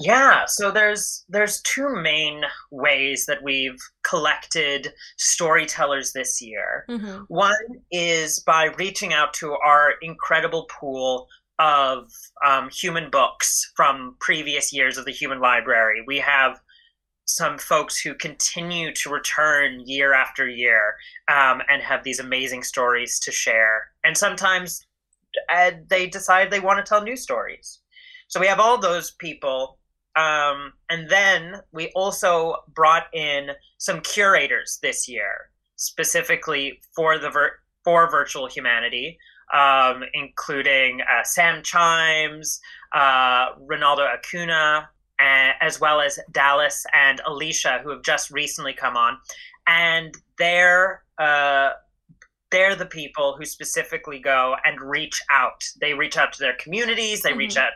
Yeah, so there's there's two main ways that we've collected storytellers this year. Mm-hmm. One is by reaching out to our incredible pool of um, human books from previous years of the Human Library. We have some folks who continue to return year after year um, and have these amazing stories to share. And sometimes uh, they decide they want to tell new stories. So we have all those people. Um, and then we also brought in some curators this year, specifically for the vir- for virtual humanity, um, including uh, Sam Chimes, uh, Ronaldo Acuna, as well as Dallas and Alicia, who have just recently come on, and they're uh, they're the people who specifically go and reach out. They reach out to their communities. They reach Mhm. out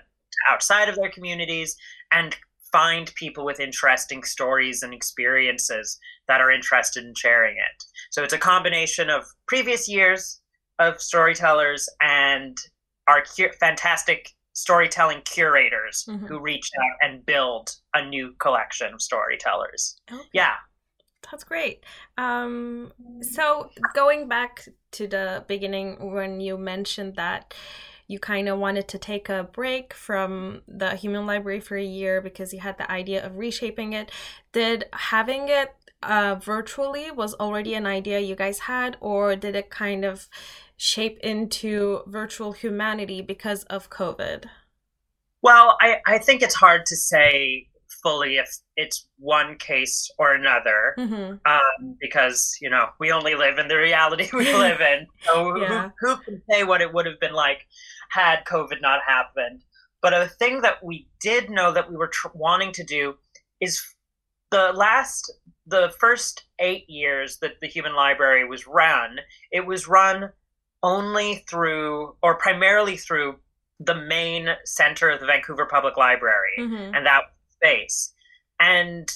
outside of their communities and find people with interesting stories and experiences that are interested in sharing it. So it's a combination of previous years of storytellers and our cu- fantastic storytelling curators Mhm. who reach out and build a new collection of storytellers. Okay. Yeah. That's great. Um, so going back to the beginning when you mentioned that you kind of wanted to take a break from the human library for a year because you had the idea of reshaping it, did having it uh, virtually was already an idea you guys had, or did it kind of shape into virtual humanity because of COVID? Well, I, I think it's hard to say fully if it's one case or another. Mm-hmm. um, because you know we only live in the reality we live in. So who- who, can say what it would have been like had COVID not happened? But a thing that we did know that we were tr- wanting to do is the last, the first eight years that the Human Library was run, it was run only through, or primarily through, the main center of the Vancouver Public Library Mm-hmm. and that space. And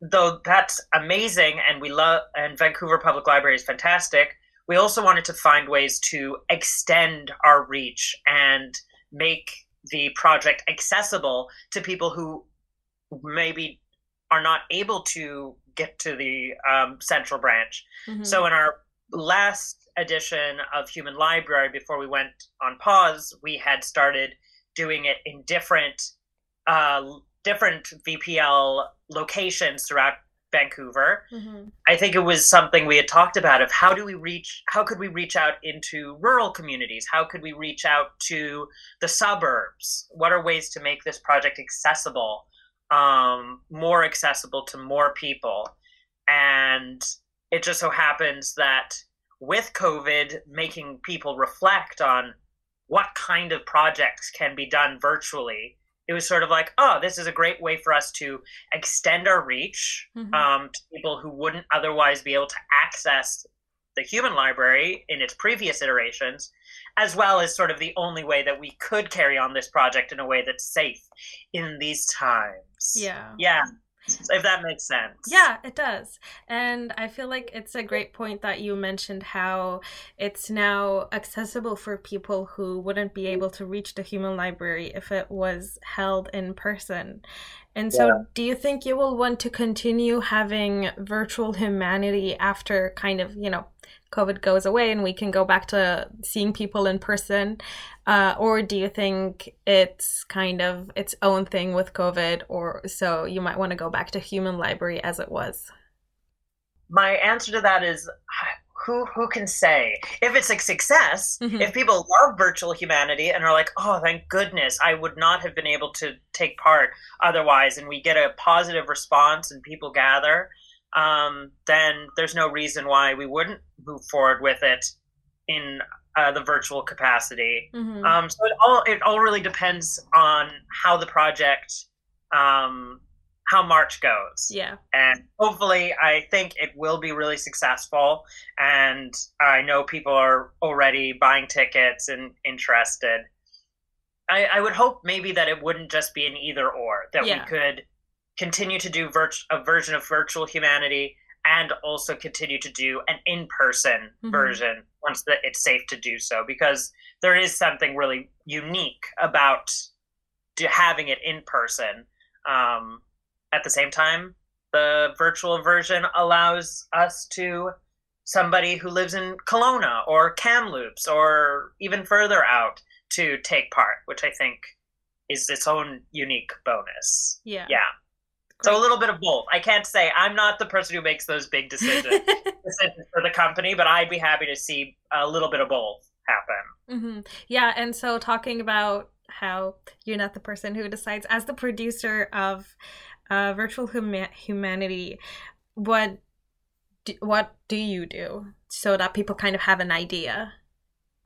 though that's amazing and we love and Vancouver Public Library is fantastic, we also wanted to find ways to extend our reach and make the project accessible to people who maybe are not able to get to the um, central branch. Mm-hmm. So in our last edition of Human Library, before we went on pause, we had started doing it in different uh, different VPL locations throughout Vancouver. Mhm. I think it was something we had talked about of how do we reach how could we reach out into rural communities? How could we reach out to the suburbs? What are ways to make this project accessible, um, more accessible to more people? And it just so happens that with COVID, making people reflect on what kind of projects can be done virtually, it was sort of like, oh, this is a great way for us to extend our reach Mhm. um, to people who wouldn't otherwise be able to access the human library in its previous iterations, as well as sort of the only way that we could carry on this project in a way that's safe in these times. Yeah. Yeah. If that makes sense. Yeah, it does. And I feel like it's a great point that you mentioned how it's now accessible for people who wouldn't be able to reach the human library if it was held in person. And so, Yeah. do you think you will want to continue having virtual humanity after kind of, you know, COVID goes away and we can go back to seeing people in person? Uh, or do you think it's kind of its own thing with COVID, or so you might want to go back to human library as it was? My answer to that is who who can say if it's a success Mhm. if people love virtual humanity and are like oh thank goodness i would not have been able to take part otherwise and we get a positive response and people gather um, then there's no reason why we wouldn't move forward with it in uh, the virtual capacity Mhm. um, so it all it all really depends on how the project um, how march goes yeah. and hopefully i think it will be really successful and i know people are already buying tickets and interested i, I would hope maybe that it wouldn't just be an either or that Yeah. we could continue to do virt- a version of virtual humanity and also continue to do an in-person Mhm. version once that it's safe to do so because there is something really unique about having it in person um, at the same time the virtual version allows us to somebody who lives in Kelowna or Kamloops or even further out to take part, which I think is its own unique bonus. Yeah. Yeah. So a little bit of both. I can't say I'm not the person who makes those big decisions, decisions for the company, but I'd be happy to see a little bit of both happen. hmm Yeah, and so talking about how you're not the person who decides, as the producer of uh, Virtual Huma- Humanity, what do, what do you do so that people kind of have an idea?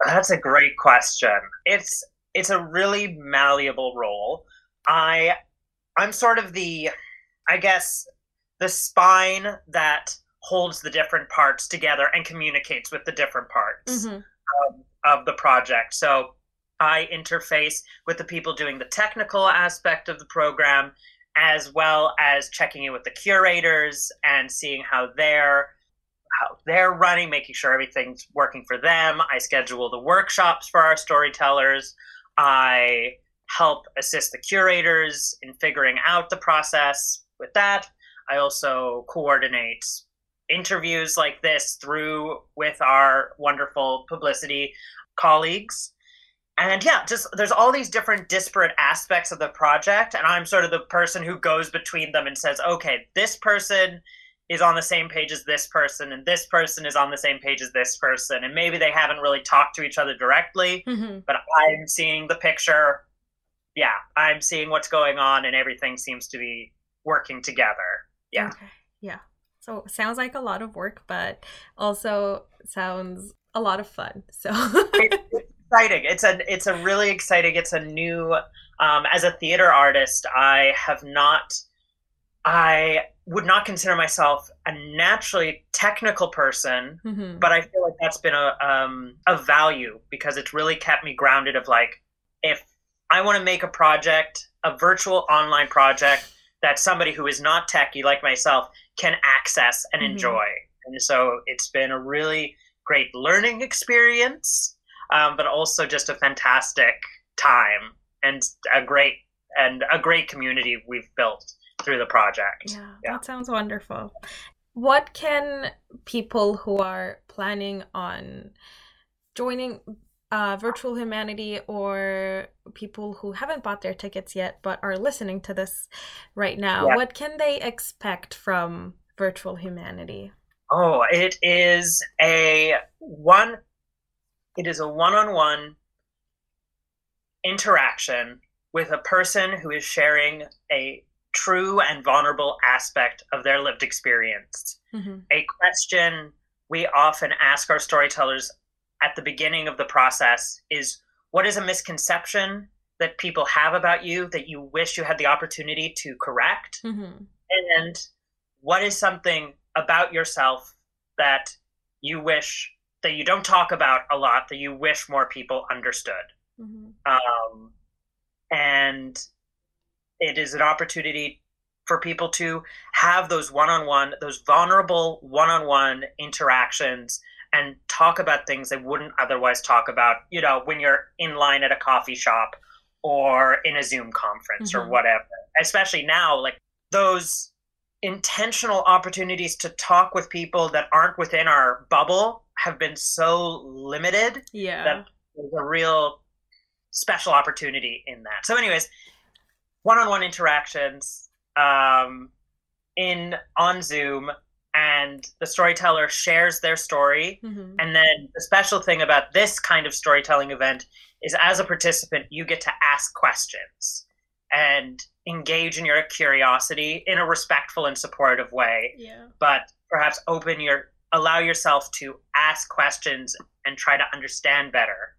That's a great question. It's it's a really malleable role. I I'm sort of the I guess the spine that holds the different parts together and communicates with the different parts Mhm. of the project. So I interface with the people doing the technical aspect of the program as well as checking in with the curators and seeing how they're how they're running, making sure everything's working for them. I schedule the workshops for our storytellers. I help assist the curators in figuring out the process with that. I also coordinate interviews like this through with our wonderful publicity colleagues. And yeah, just there's all these different disparate aspects of the project, and I'm sort of the person who goes between them and says, okay, this person is on the same page as this person, and this person is on the same page as this person, and maybe they haven't really talked to each other directly, Mhm. but I'm seeing the picture. Yeah, I'm seeing what's going on, and everything seems to be working together. Yeah. Okay. Yeah. So sounds like a lot of work, but also sounds a lot of fun. So exciting. It's a it's a really exciting. It's a new. Um, as a theater artist, I have not. I would not consider myself a naturally technical person, Mhm. but I feel like that's been a um, a value because it's really kept me grounded. Of like, if I want to make a project, a virtual online project that somebody who is not techie like myself can access and Mhm. enjoy, and so it's been a really great learning experience, um, but also just a fantastic time and a great and a great community we've built through the project. Yeah, that sounds wonderful. What can people who are planning on joining uh, Virtual Humanity or people who haven't bought their tickets yet but are listening to this right now, Yeah. what can they expect from virtual humanity? Oh, it is a one it is a one-on-one interaction with a person who is sharing a true and vulnerable aspect of their lived experience. Mm-hmm. A question we often ask our storytellers at the beginning of the process is what is a misconception that people have about you that you wish you had the opportunity to correct? Mm-hmm. And what is something about yourself that you wish that you don't talk about a lot that you wish more people understood? Mm-hmm. Um, and it is an opportunity for people to have those one-on-one those vulnerable one-on-one interactions and talk about things they wouldn't otherwise talk about you know when you're in line at a coffee shop or in a zoom conference or Mhm. whatever especially now like those intentional opportunities to talk with people that aren't within our bubble have been so limited Yeah. that there's a real special opportunity in that. So, anyways, one-on-one interactions um, in on Zoom, and the storyteller shares their story. Mhm. And then the special thing about this kind of storytelling event is, as a participant, you get to ask questions and engage in your curiosity in a respectful and supportive way Yeah. but perhaps open your allow yourself to ask questions and try to understand better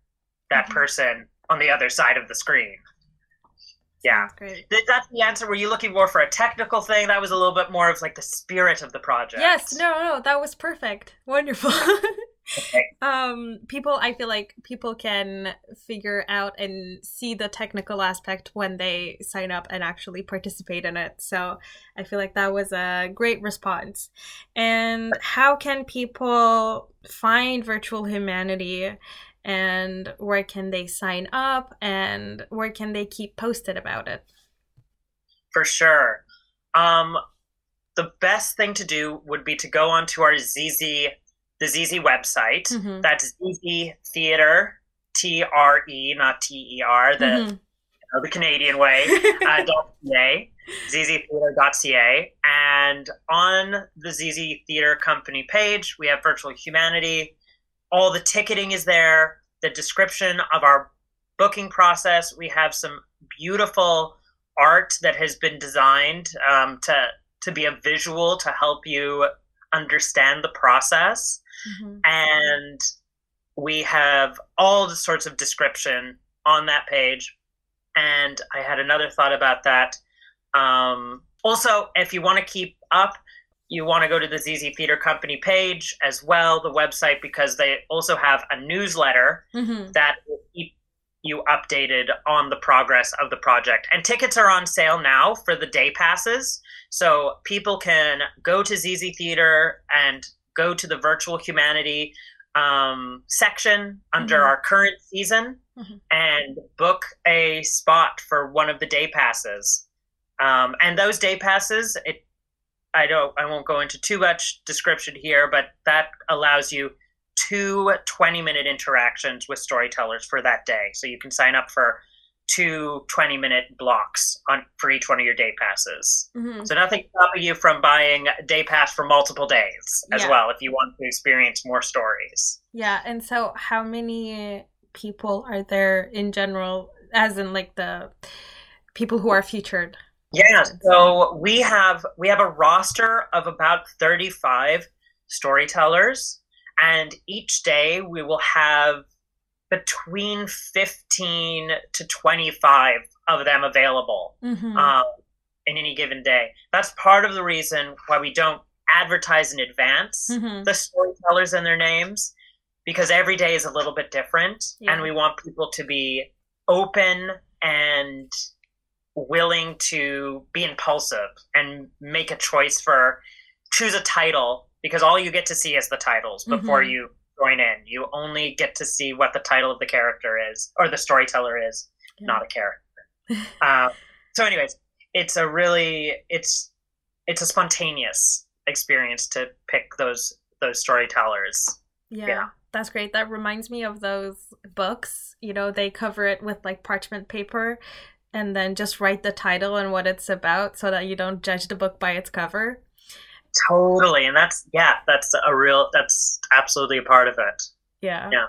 that Mhm. person on the other side of the screen yeah great. That's the answer were you looking more for a technical thing that was a little bit more of like the spirit of the project Yes, no, no, that was perfect. Wonderful. Okay. um people I feel like people can figure out and see the technical aspect when they sign up and actually participate in it. So I feel like that was a great response. And how can people find virtual humanity and where can they sign up and where can they keep posted about it? for sure um the best thing to do would be to go onto our Zee Zee the Zee Zee website Mhm. That's ZZ Theater, T R E, not T E R, the Mhm. you know, the Canadian way. uh, .ca, zztheater.ca, and on the Zee Zee Theatre Company page, we have Virtual Humanity. All the ticketing is there. The description of our booking process. We have some beautiful art that has been designed um, to to be a visual to help you understand the process Mhm. and we have all the sorts of description on that page and i had another thought about that um, also if you want to keep up you want to go to the zz theater company page as well the website because they also have a newsletter Mhm. that will keep you updated on the progress of the project. And tickets are on sale now for the day passes. So people can go to Zee Zee Theatre and go to the virtual humanity um, section under Mhm. our current season Mhm. and book a spot for one of the day passes. Um, and those day passes, it I don't I won't go into too much description here, but that allows you two 20 minute interactions with storytellers for that day. So you can sign up for two 20 minute blocks on for each one of your day passes. Mhm. So nothing stopping you from buying a day pass for multiple days as Yeah. well if you want to experience more stories. Yeah, and so how many people are there in general, as in like the people who are featured? Yeah, so we have we have a roster of about 35 storytellers and each day we will have between 15 to 25 of them available Mm-hmm. um, in any given day. That's part of the reason why we don't advertise in advance Mhm. the storytellers and their names because every day is a little bit different Yeah. and we want people to be open and willing to be impulsive and make a choice for choose a title because all you get to see is the titles before Mhm. you join in you only get to see what the title of the character is or the storyteller is Yeah. not a character uh, so anyways it's a really it's it's a spontaneous experience to pick those those storytellers Yeah, Yeah. that's great. That reminds me of those books. You know, they cover it with like parchment paper and then just write the title and what it's about so that you don't judge the book by its cover. Totally. And that's, yeah, that's a real, that's absolutely a part of it. Yeah. Yeah.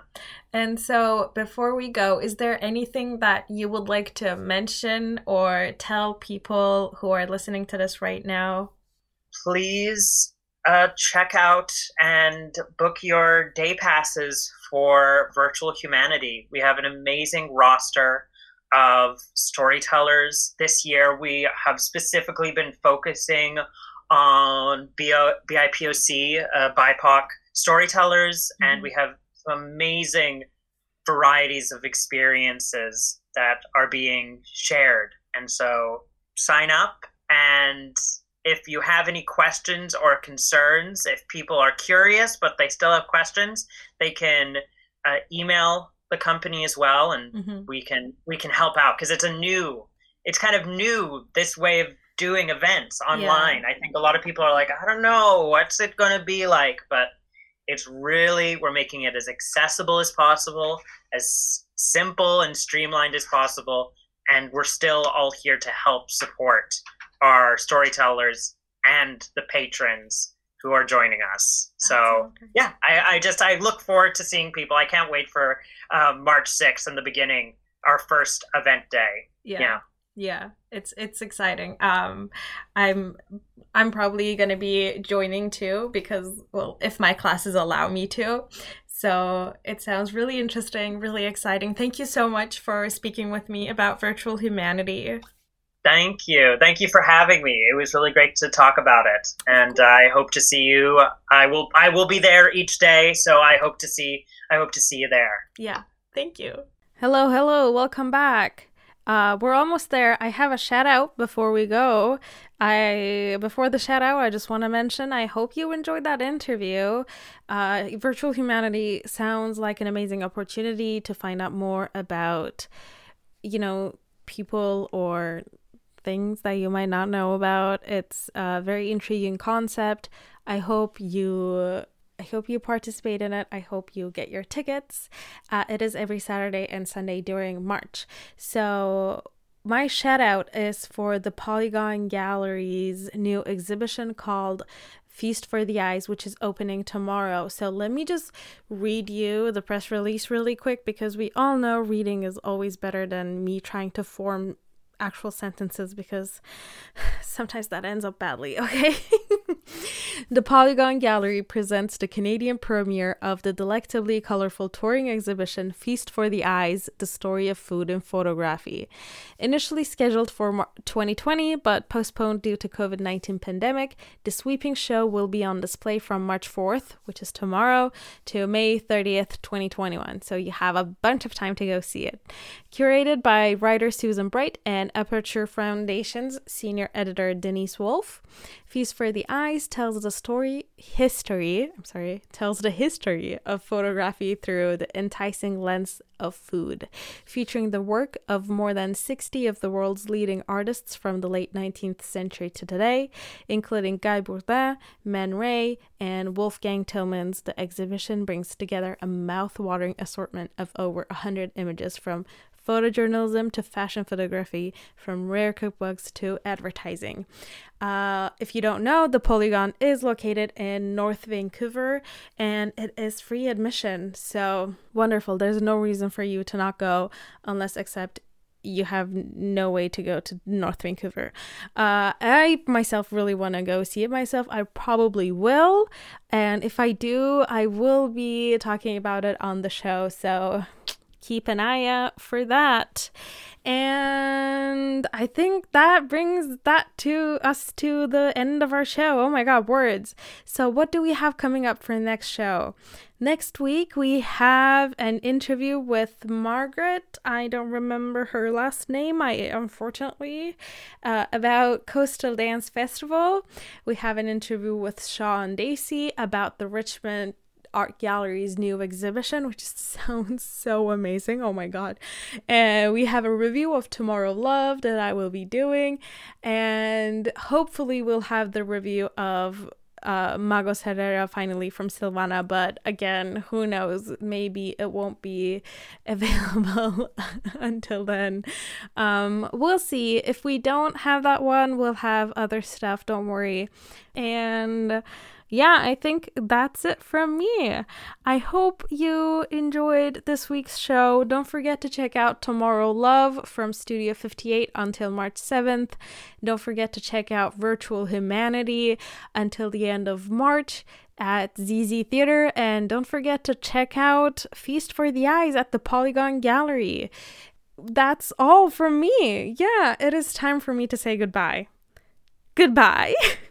And so, before we go, is there anything that you would like to mention or tell people who are listening to this right now? Please uh, check out and book your day passes for Virtual Humanity. We have an amazing roster of storytellers. This year, we have specifically been focusing on BO- BIPOC, uh, BIPOC storytellers, mm-hmm. and we have amazing varieties of experiences that are being shared. And so sign up and if you have any questions or concerns, if people are curious but they still have questions, they can uh, email the company as well, and mm-hmm. we can we can help out because it's a new, it's kind of new this way of doing events online. Yeah. I think a lot of people are like, I don't know, what's it going to be like, but it's really we're making it as accessible as possible, as simple and streamlined as possible, and we're still all here to help support our storytellers and the patrons who are joining us. So yeah, I, I, just I look forward to seeing people. I can't wait for um, March 6th in the beginning, our first event day. Yeah. yeah. Yeah, it's it's exciting. Um, I'm I'm probably gonna be joining too because well, if my classes allow me to. So it sounds really interesting, really exciting. Thank you so much for speaking with me about virtual humanity. Thank you. Thank you for having me. It was really great to talk about it. And I hope to see you. I will I will be there each day, so I hope to see I hope to see you there. Yeah. Thank you. Hello, hello. Welcome back. Uh, we're almost there. I have a shout out before we go. I before the shout out, I just want to mention I hope you enjoyed that interview. Uh, Virtual Humanity sounds like an amazing opportunity to find out more about, you know, people or things that you might not know about. It's a very intriguing concept. I hope you I hope you participate in it. I hope you get your tickets. Uh, it is every Saturday and Sunday during March. So my shout out is for the Polygon Gallery's new exhibition called Feast for the Eyes, which is opening tomorrow. So let me just read you the press release really quick because we all know reading is always better than me trying to form actual sentences because sometimes that ends up badly, okay? the Polygon Gallery presents the Canadian premiere of the delectably colorful touring exhibition Feast for the Eyes The Story of Food and Photography. Initially scheduled for 2020 but postponed due to COVID-19 pandemic, the sweeping show will be on display from March 4th, which is tomorrow, to May 30th, 2021. So you have a bunch of time to go see it. Curated by writer Susan Bright and Aperture Foundation's senior editor Denise Wolff. Feast for the Eyes tells the story history, I'm sorry, tells the history of photography through the enticing lens of food, featuring the work of more than 60 of the world's leading artists from the late 19th century to today, including Guy Bourdin, Man Ray, and Wolfgang Tillmans. The exhibition brings together a mouth-watering assortment of over 100 images from photojournalism to fashion photography, from rare cookbooks to advertising. Uh, if you don't know, the Polygon is located in North Vancouver and it is free admission. So wonderful. There's no reason for you to not go unless except you have no way to go to North Vancouver. Uh, I myself really want to go see it myself. I probably will. And if I do, I will be talking about it on the show. So keep an eye out for that. And I think that brings that to us to the end of our show. Oh my god, words. So what do we have coming up for next show? Next week we have an interview with Margaret. I don't remember her last name. I unfortunately uh, about Coastal Dance Festival. We have an interview with Sean Dacey about the Richmond art gallery's new exhibition, which sounds so amazing. Oh my god. And we have a review of Tomorrow Love that I will be doing. And hopefully, we'll have the review of uh, Magos Herrera finally from Silvana, but again, who knows? Maybe it won't be available until then. Um, we'll see. If we don't have that one, we'll have other stuff. Don't worry. And yeah, I think that's it from me. I hope you enjoyed this week's show. Don't forget to check out Tomorrow Love from Studio 58 until March 7th. Don't forget to check out Virtual Humanity until the end of March at Zee Zee Theatre. And don't forget to check out Feast for the Eyes at the Polygon Gallery. That's all from me. Yeah, it is time for me to say goodbye. Goodbye.